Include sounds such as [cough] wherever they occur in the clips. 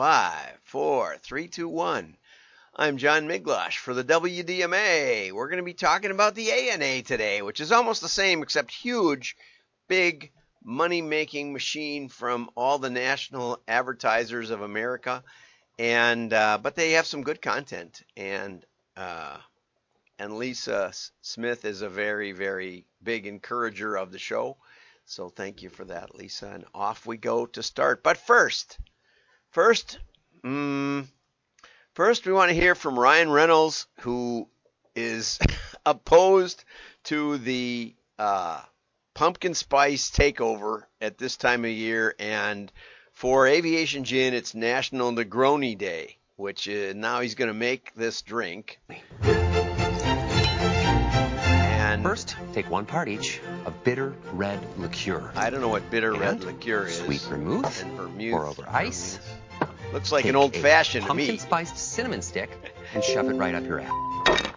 five, four, three, two, one. I'm John Miglosh for the WDMA. We're going to be talking about the ANA today, which is almost the same except huge, big money making machine from all the national advertisers of America. And uh, but they have some good content, and uh, and Lisa Smith is a very very big encourager of the show. So thank you for that, Lisa. And off we go to start. But first, first, mm, first we want to hear from Ryan Reynolds, who is [laughs] opposed to the uh, pumpkin spice takeover at this time of year. And for Aviation Gin, it's National Negroni Day, which uh, now he's going to make this drink. And First, take one part each of bitter red liqueur. I don't know what bitter red liqueur is. Sweet vermouth. And vermouth. Pour over ice. Looks like take an old fashioned. Pumpkin spiced cinnamon stick and shove it right up your ass.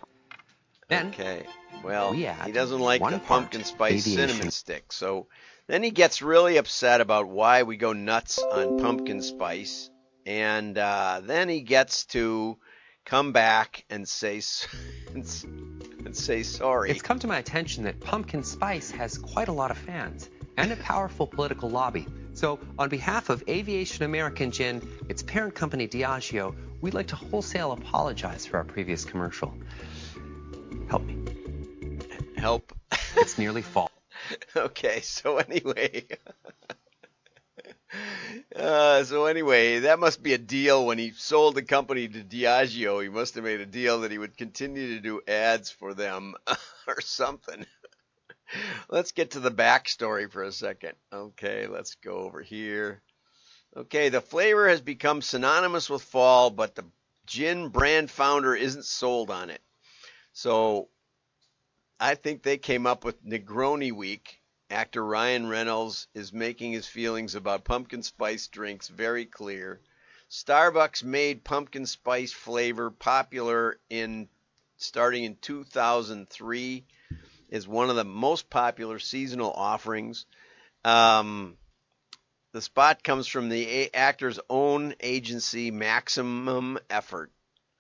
Then, okay. Well, we he doesn't like the pumpkin spice cinnamon stick, so then he gets really upset about why we go nuts on pumpkin spice, and uh, then he gets to come back and say [laughs] and say sorry. It's come to my attention that pumpkin spice has quite a lot of fans and a powerful political lobby. So, on behalf of Aviation American Gin, its parent company Diageo, we'd like to wholesale apologize for our previous commercial. Help me. Help. it's nearly [laughs] fall. okay, so anyway. [laughs] Uh, so anyway, that must be a deal when he sold the company to Diageo. He must have made a deal that he would continue to do ads for them [laughs] or something. Let's get to the backstory for a second. Okay, let's go over here. Okay, the flavor has become synonymous with fall, but the gin brand founder isn't sold on it. So I think they came up with Negroni Week Actor Ryan Reynolds is making his feelings about pumpkin spice drinks very clear. Starbucks made pumpkin spice flavor popular in starting in 2003 is one of the most popular seasonal offerings. Um, the spot comes from the actor's own agency, Maximum Effort.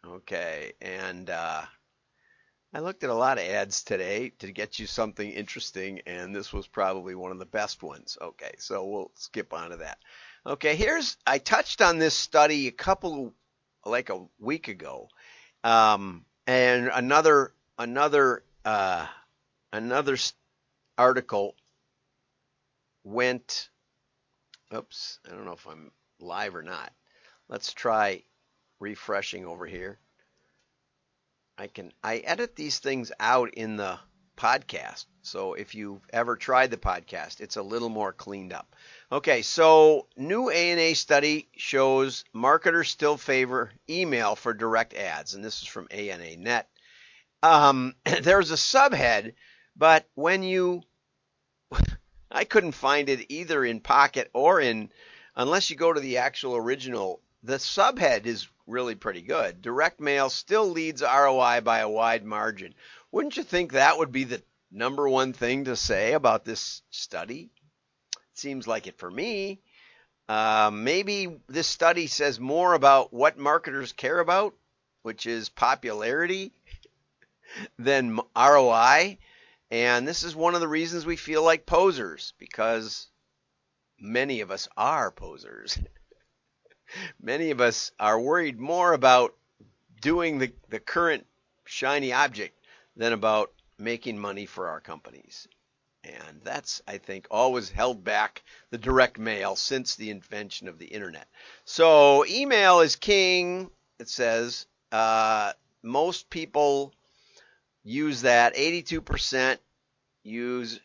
Okay, and uh, I looked at a lot of ads today to get you something interesting, and this was probably one of the best ones. Okay, so we'll skip on to that. Okay, here's I touched on this study a couple like a week ago, um, and another another uh, another article went. Oops, I don't know if I'm live or not. Let's try refreshing over here. I can I edit these things out in the podcast. So if you've ever tried the podcast, it's a little more cleaned up. Okay, so new ANA study shows marketers still favor email for direct ads, and this is from ANA Net. Um, [clears throat] there's a subhead, but when you, [laughs] I couldn't find it either in Pocket or in, unless you go to the actual original. The subhead is really pretty good. Direct mail still leads ROI by a wide margin. Wouldn't you think that would be the number one thing to say about this study? It seems like it for me. Uh, maybe this study says more about what marketers care about, which is popularity, [laughs] than ROI. And this is one of the reasons we feel like posers, because many of us are posers. [laughs] many of us are worried more about doing the, the current shiny object than about making money for our companies. And that's, I think, always held back the direct mail since the invention of the internet. So email is king, it says. Uh, most people use that. 82% use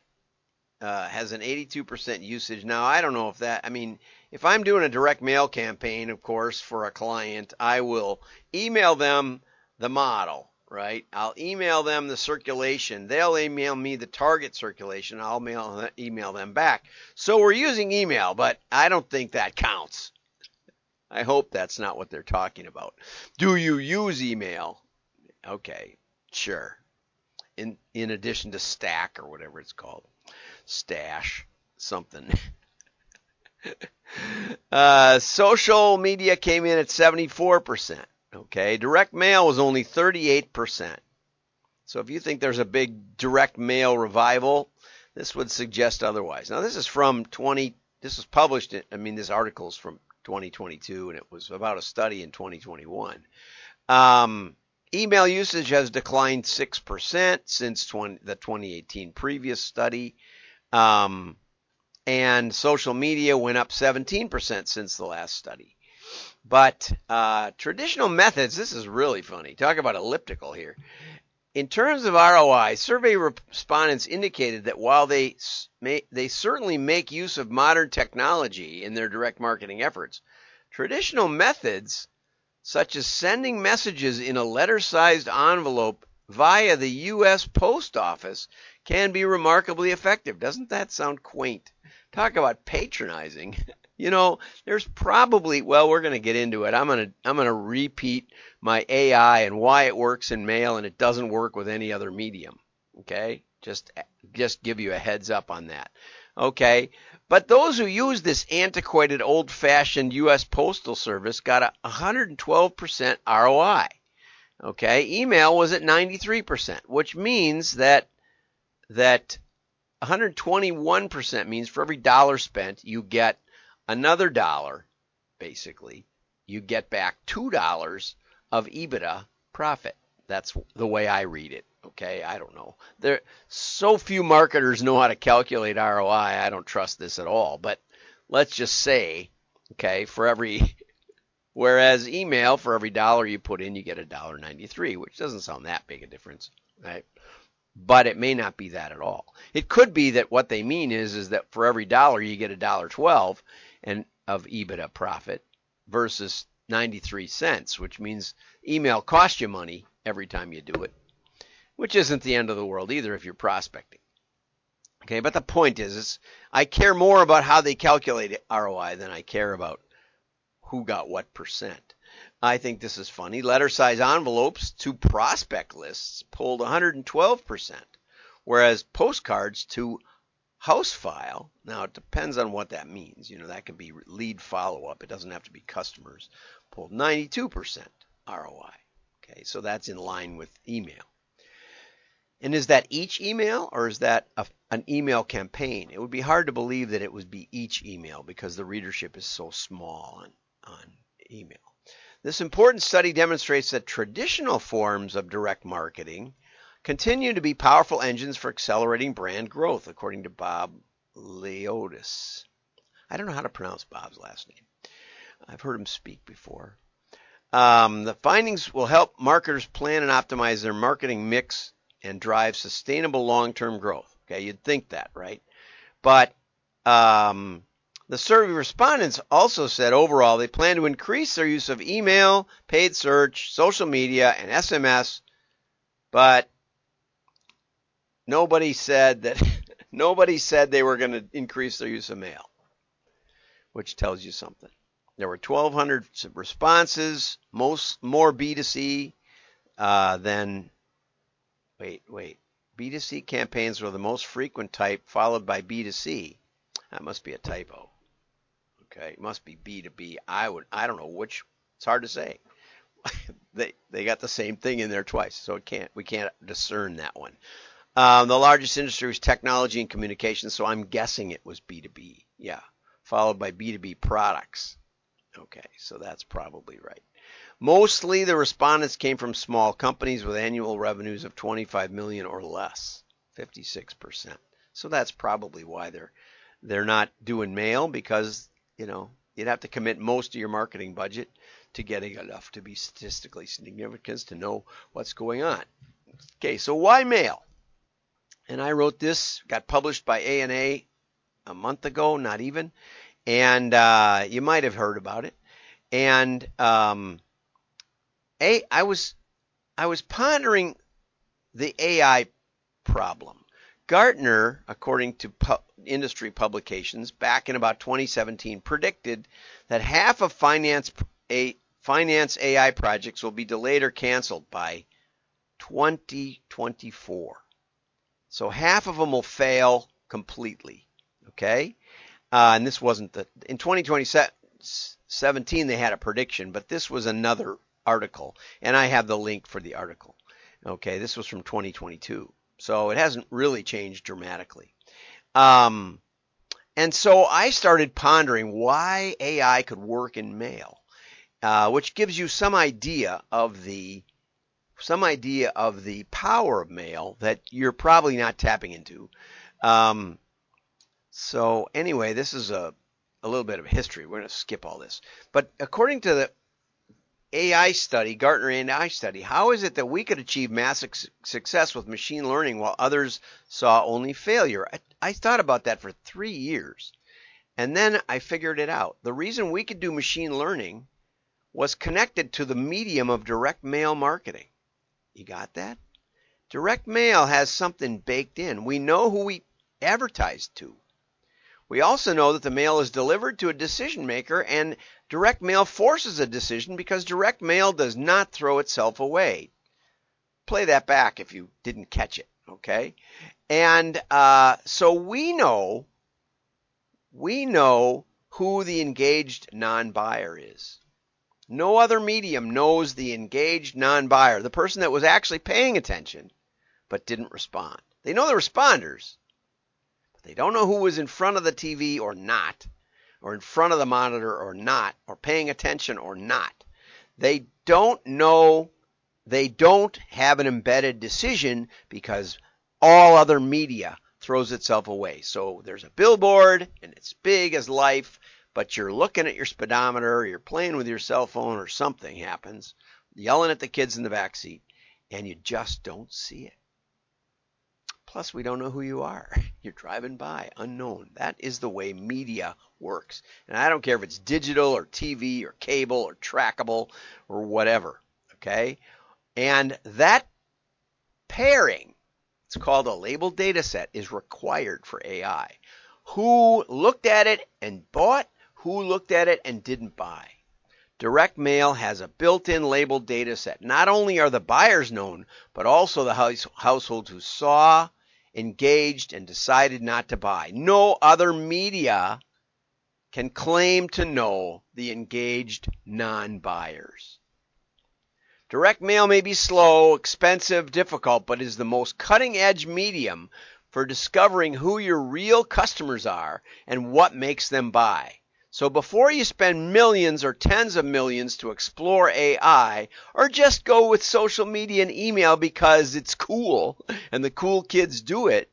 uh, has an 82% usage. Now, I don't know if that, I mean, if I'm doing a direct mail campaign, of course, for a client, I will email them the model, right? I'll email them the circulation. They'll email me the target circulation. I'll mail, email them back. So we're using email, but I don't think that counts. I hope that's not what they're talking about. Do you use email? Okay, sure. In in addition to stack or whatever it's called, stash something. [laughs] uh, social media came in at 74%. Okay. Direct mail was only 38%. So if you think there's a big direct mail revival, this would suggest otherwise. Now this is from 20, this was published, in, I mean, this article is from 2022 and it was about a study in 2021. Um, email usage has declined 6% since 20, the 2018 previous study. Um, and social media went up 17% since the last study. But uh, traditional methods, this is really funny. Talk about elliptical here. In terms of ROI, survey respondents indicated that while they may, they certainly make use of modern technology in their direct marketing efforts, traditional methods such as sending messages in a letter-sized envelope via the U.S. Post Office can be remarkably effective. Doesn't that sound quaint? talk about patronizing. [laughs] You know, there's probably well, we're going to get into it. I'm going to I'm going to repeat my AI and why it works in mail and it doesn't work with any other medium. Okay? Just just give you a heads up on that. Okay? But those who use this antiquated old-fashioned US Postal Service got a 112% ROI. Okay? Email was at 93%, which means that that 121% means for every dollar spent, you get another dollar, basically. You get back $2 of EBITDA profit. That's the way I read it. Okay, I don't know. There so few marketers know how to calculate ROI. I don't trust this at all. But let's just say, okay, for every [laughs] whereas email for every dollar you put in, you get a dollar ninety three, which doesn't sound that big a difference, right? but it may not be that at all. It could be that what they mean is is that for every dollar you get a dollar 12 and of EBITDA profit versus 93 cents, which means email costs you money every time you do it, which isn't the end of the world either if you're prospecting. Okay, but the point is, is I care more about how they calculate ROI than I care about who got what percent. I think this is funny. Letter size envelopes to prospect lists pulled 112%, whereas postcards to house file, now it depends on what that means. You know, that could be lead follow up. It doesn't have to be customers, pulled 92% ROI. Okay, so that's in line with email. And is that each email or is that a, an email campaign? It would be hard to believe that it would be each email because the readership is so small on, on email. This important study demonstrates that traditional forms of direct marketing continue to be powerful engines for accelerating brand growth, according to Bob Liodice. I don't know how to pronounce Bob's last name. I've heard him speak before. Um, the findings will help marketers plan and optimize their marketing mix and drive sustainable long-term growth. Okay, you'd think that, right? But um, the survey respondents also said overall they plan to increase their use of email, paid search, social media, and SMS, but nobody said that [laughs] nobody said they were going to increase their use of mail, which tells you something. There were 1,200 responses, most more B2C uh, than wait, wait. B2C campaigns were the most frequent type, followed by B2C. That must be a typo. Okay, it must be B to B. I would I don't know which. It's hard to say. [laughs] they they got the same thing in there twice, so it can't we can't discern that one. Um, the largest industry was technology and communications, so I'm guessing it was B to B. Yeah, followed by B to B products. Okay, so that's probably right. Mostly the respondents came from small companies with annual revenues of 25 million or less, 56%. So that's probably why they're they're not doing mail because you know, you'd have to commit most of your marketing budget to getting enough to be statistically significant to know what's going on. Okay, so why mail? And I wrote this, got published by ANA a month ago, not even, and uh, you might have heard about it. And um, a, I was I was pondering the AI problem. Gartner, according to pu- industry publications back in about 2017, predicted that half of finance a, finance AI projects will be delayed or canceled by 2024. So half of them will fail completely. Okay, Uh, and this wasn't the in 2017 they had a prediction, but this was another article, and I have the link for the article. Okay, this was from 2022, so it hasn't really changed dramatically. Um, and so I started pondering why AI could work in mail, uh, which gives you some idea of the some idea of the power of mail that you're probably not tapping into. Um, so anyway, this is a, a little bit of history. We're going to skip all this. But according to the AI study, Gartner AI study, how is it that we could achieve massive success with machine learning while others saw only failure? I, I thought about that for three years. And then I figured it out. The reason we could do machine learning was connected to the medium of direct mail marketing. You got that? Direct mail has something baked in. We know who we advertise to. We also know that the mail is delivered to a decision maker and direct mail forces a decision because direct mail does not throw itself away. Play that back if you didn't catch it, okay? And uh, so we know, we know who the engaged non-buyer is. No other medium knows the engaged non-buyer, the person that was actually paying attention but didn't respond. They know the responders, they don't know who was in front of the TV or not, or in front of the monitor or not, or paying attention or not. They don't know, they don't have an embedded decision because all other media throws itself away. So there's a billboard and it's big as life, but you're looking at your speedometer, you're playing with your cell phone or something happens, yelling at the kids in the back seat, and you just don't see it. Plus, we don't know who you are. [laughs] You're driving by, unknown. That is the way media works. And I don't care if it's digital or TV or cable or trackable or whatever. Okay? And that pairing, it's called a labeled data set, is required for AI. Who looked at it and bought, who looked at it and didn't buy. Direct mail has a built-in labeled data set. Not only are the buyers known, but also the house, households who saw, engaged and decided not to buy. No other media can claim to know the engaged non-buyers. Direct mail may be slow, expensive, difficult, but is the most cutting edge medium for discovering who your real customers are and what makes them buy. So before you spend millions or tens of millions to explore AI, or just go with social media and email because it's cool and the cool kids do it,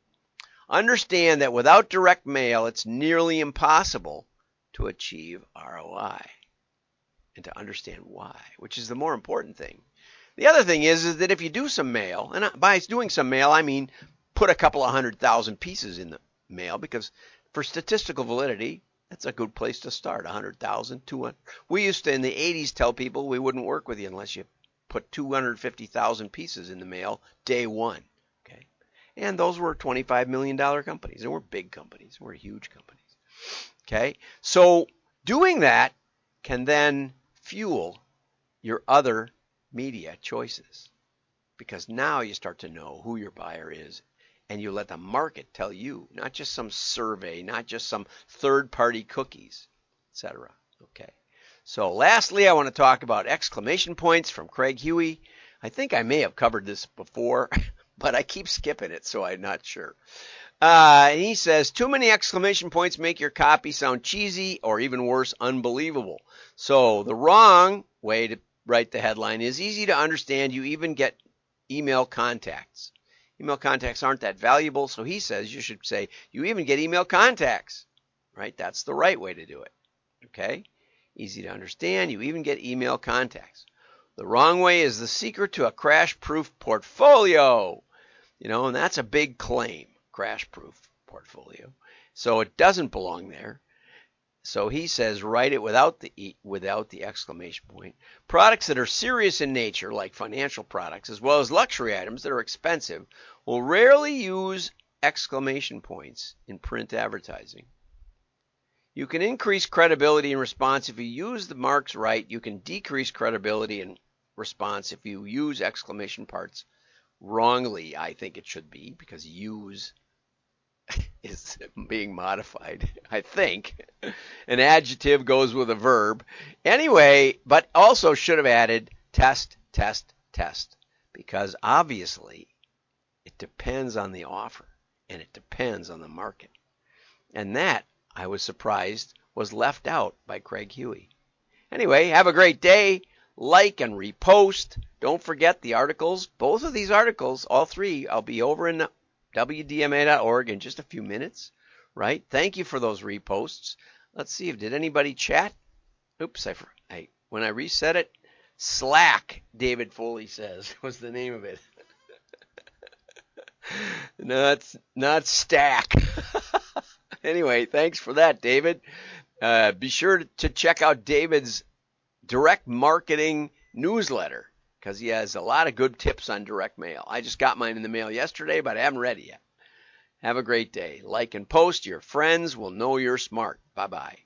understand that without direct mail, it's nearly impossible to achieve ROI and to understand why, which is the more important thing. The other thing is, is that if you do some mail, and by doing some mail, I mean put a couple of hundred thousand pieces in the mail because for statistical validity, that's a good place to start. 100,000, 200. We used to in the 80s tell people we wouldn't work with you unless you put 250,000 pieces in the mail day one. Okay. And those were 25 million dollar companies. They were big companies. They were huge companies. Okay. So doing that can then fuel your other media choices because now you start to know who your buyer is and you let the market tell you, not just some survey, not just some third party cookies, etc. Okay. So lastly, I want to talk about exclamation points from Craig Huey. I think I may have covered this before, [laughs] but I keep skipping it, so I'm not sure. Uh, he says, too many exclamation points make your copy sound cheesy or even worse, unbelievable. So the wrong way to write the headline is easy to understand. You even get email contacts. Email contacts aren't that valuable, so he says you should say you even get email contacts. Right? That's the right way to do it. Okay? Easy to understand. You even get email contacts. The wrong way is the secret to a crash proof portfolio. You know, and that's a big claim, crash proof portfolio. So it doesn't belong there. So he says write it without the without the exclamation point. Products that are serious in nature, like financial products, as well as luxury items that are expensive, will rarely use exclamation points in print advertising. You can increase credibility and response if you use the marks right. You can decrease credibility and response if you use exclamation parts wrongly. I think it should be because use [laughs] is being modified, I think. An adjective goes with a verb. Anyway, but also should have added test, test, test. Because obviously it depends on the offer and it depends on the market. And that, I was surprised, was left out by Craig Huey. Anyway, have a great day. Like and repost. Don't forget the articles. Both of these articles, all three, I'll be over in WDMA.org in just a few minutes, right? Thank you for those reposts. Let's see if did anybody chat? Oops, I, I when I reset it, Slack, David Foley says [laughs] was the name of it. [laughs] not not Stack. [laughs] anyway, thanks for that, David. Uh, be sure to check out David's direct marketing newsletter because he has a lot of good tips on direct mail. I just got mine in the mail yesterday, but I haven't read it yet. Have a great day. Like and post. Your friends will know you're smart. Bye bye.